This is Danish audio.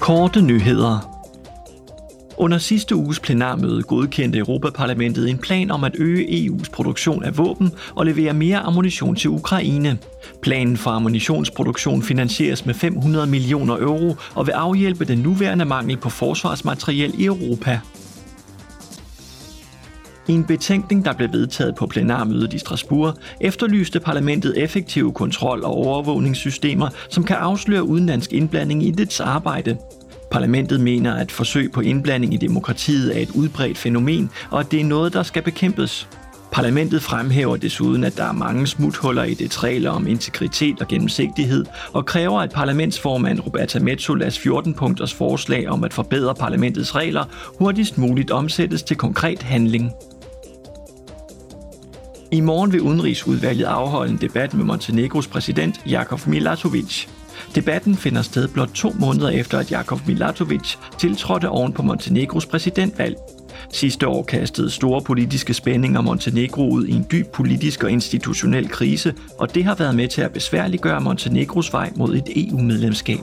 Korte nyheder. Under sidste uges plenarmøde godkendte Europaparlamentet en plan om at øge EU's produktion af våben og levere mere ammunition til Ukraine. Planen for ammunitionsproduktion finansieres med 500 millioner euro og vil afhjælpe den nuværende mangel på forsvarsmateriel i Europa. I en betænkning, der blev vedtaget på plenarmødet i Strasbourg, efterlyste parlamentet effektive kontrol- og overvågningssystemer, som kan afsløre udenlandsk indblanding i dets arbejde. Parlamentet mener, at forsøg på indblanding i demokratiet er et udbredt fænomen, og at det er noget, der skal bekæmpes. Parlamentet fremhæver desuden, at der er mange smuthuller i det regler om integritet og gennemsigtighed, og kræver, at parlamentsformand Roberta Metsolas 14-punkters forslag om at forbedre parlamentets regler hurtigst muligt omsættes til konkret handling. I morgen vil Udenrigsudvalget afholde en debat med Montenegros præsident Jakov Milatovic. Debatten finder sted blot to måneder efter, at Jakov Milatovic tiltrådte oven på Montenegros præsidentvalg. Sidste år kastede store politiske spændinger Montenegro ud i en dyb politisk og institutionel krise, og det har været med til at besværliggøre Montenegros vej mod et EU-medlemskab.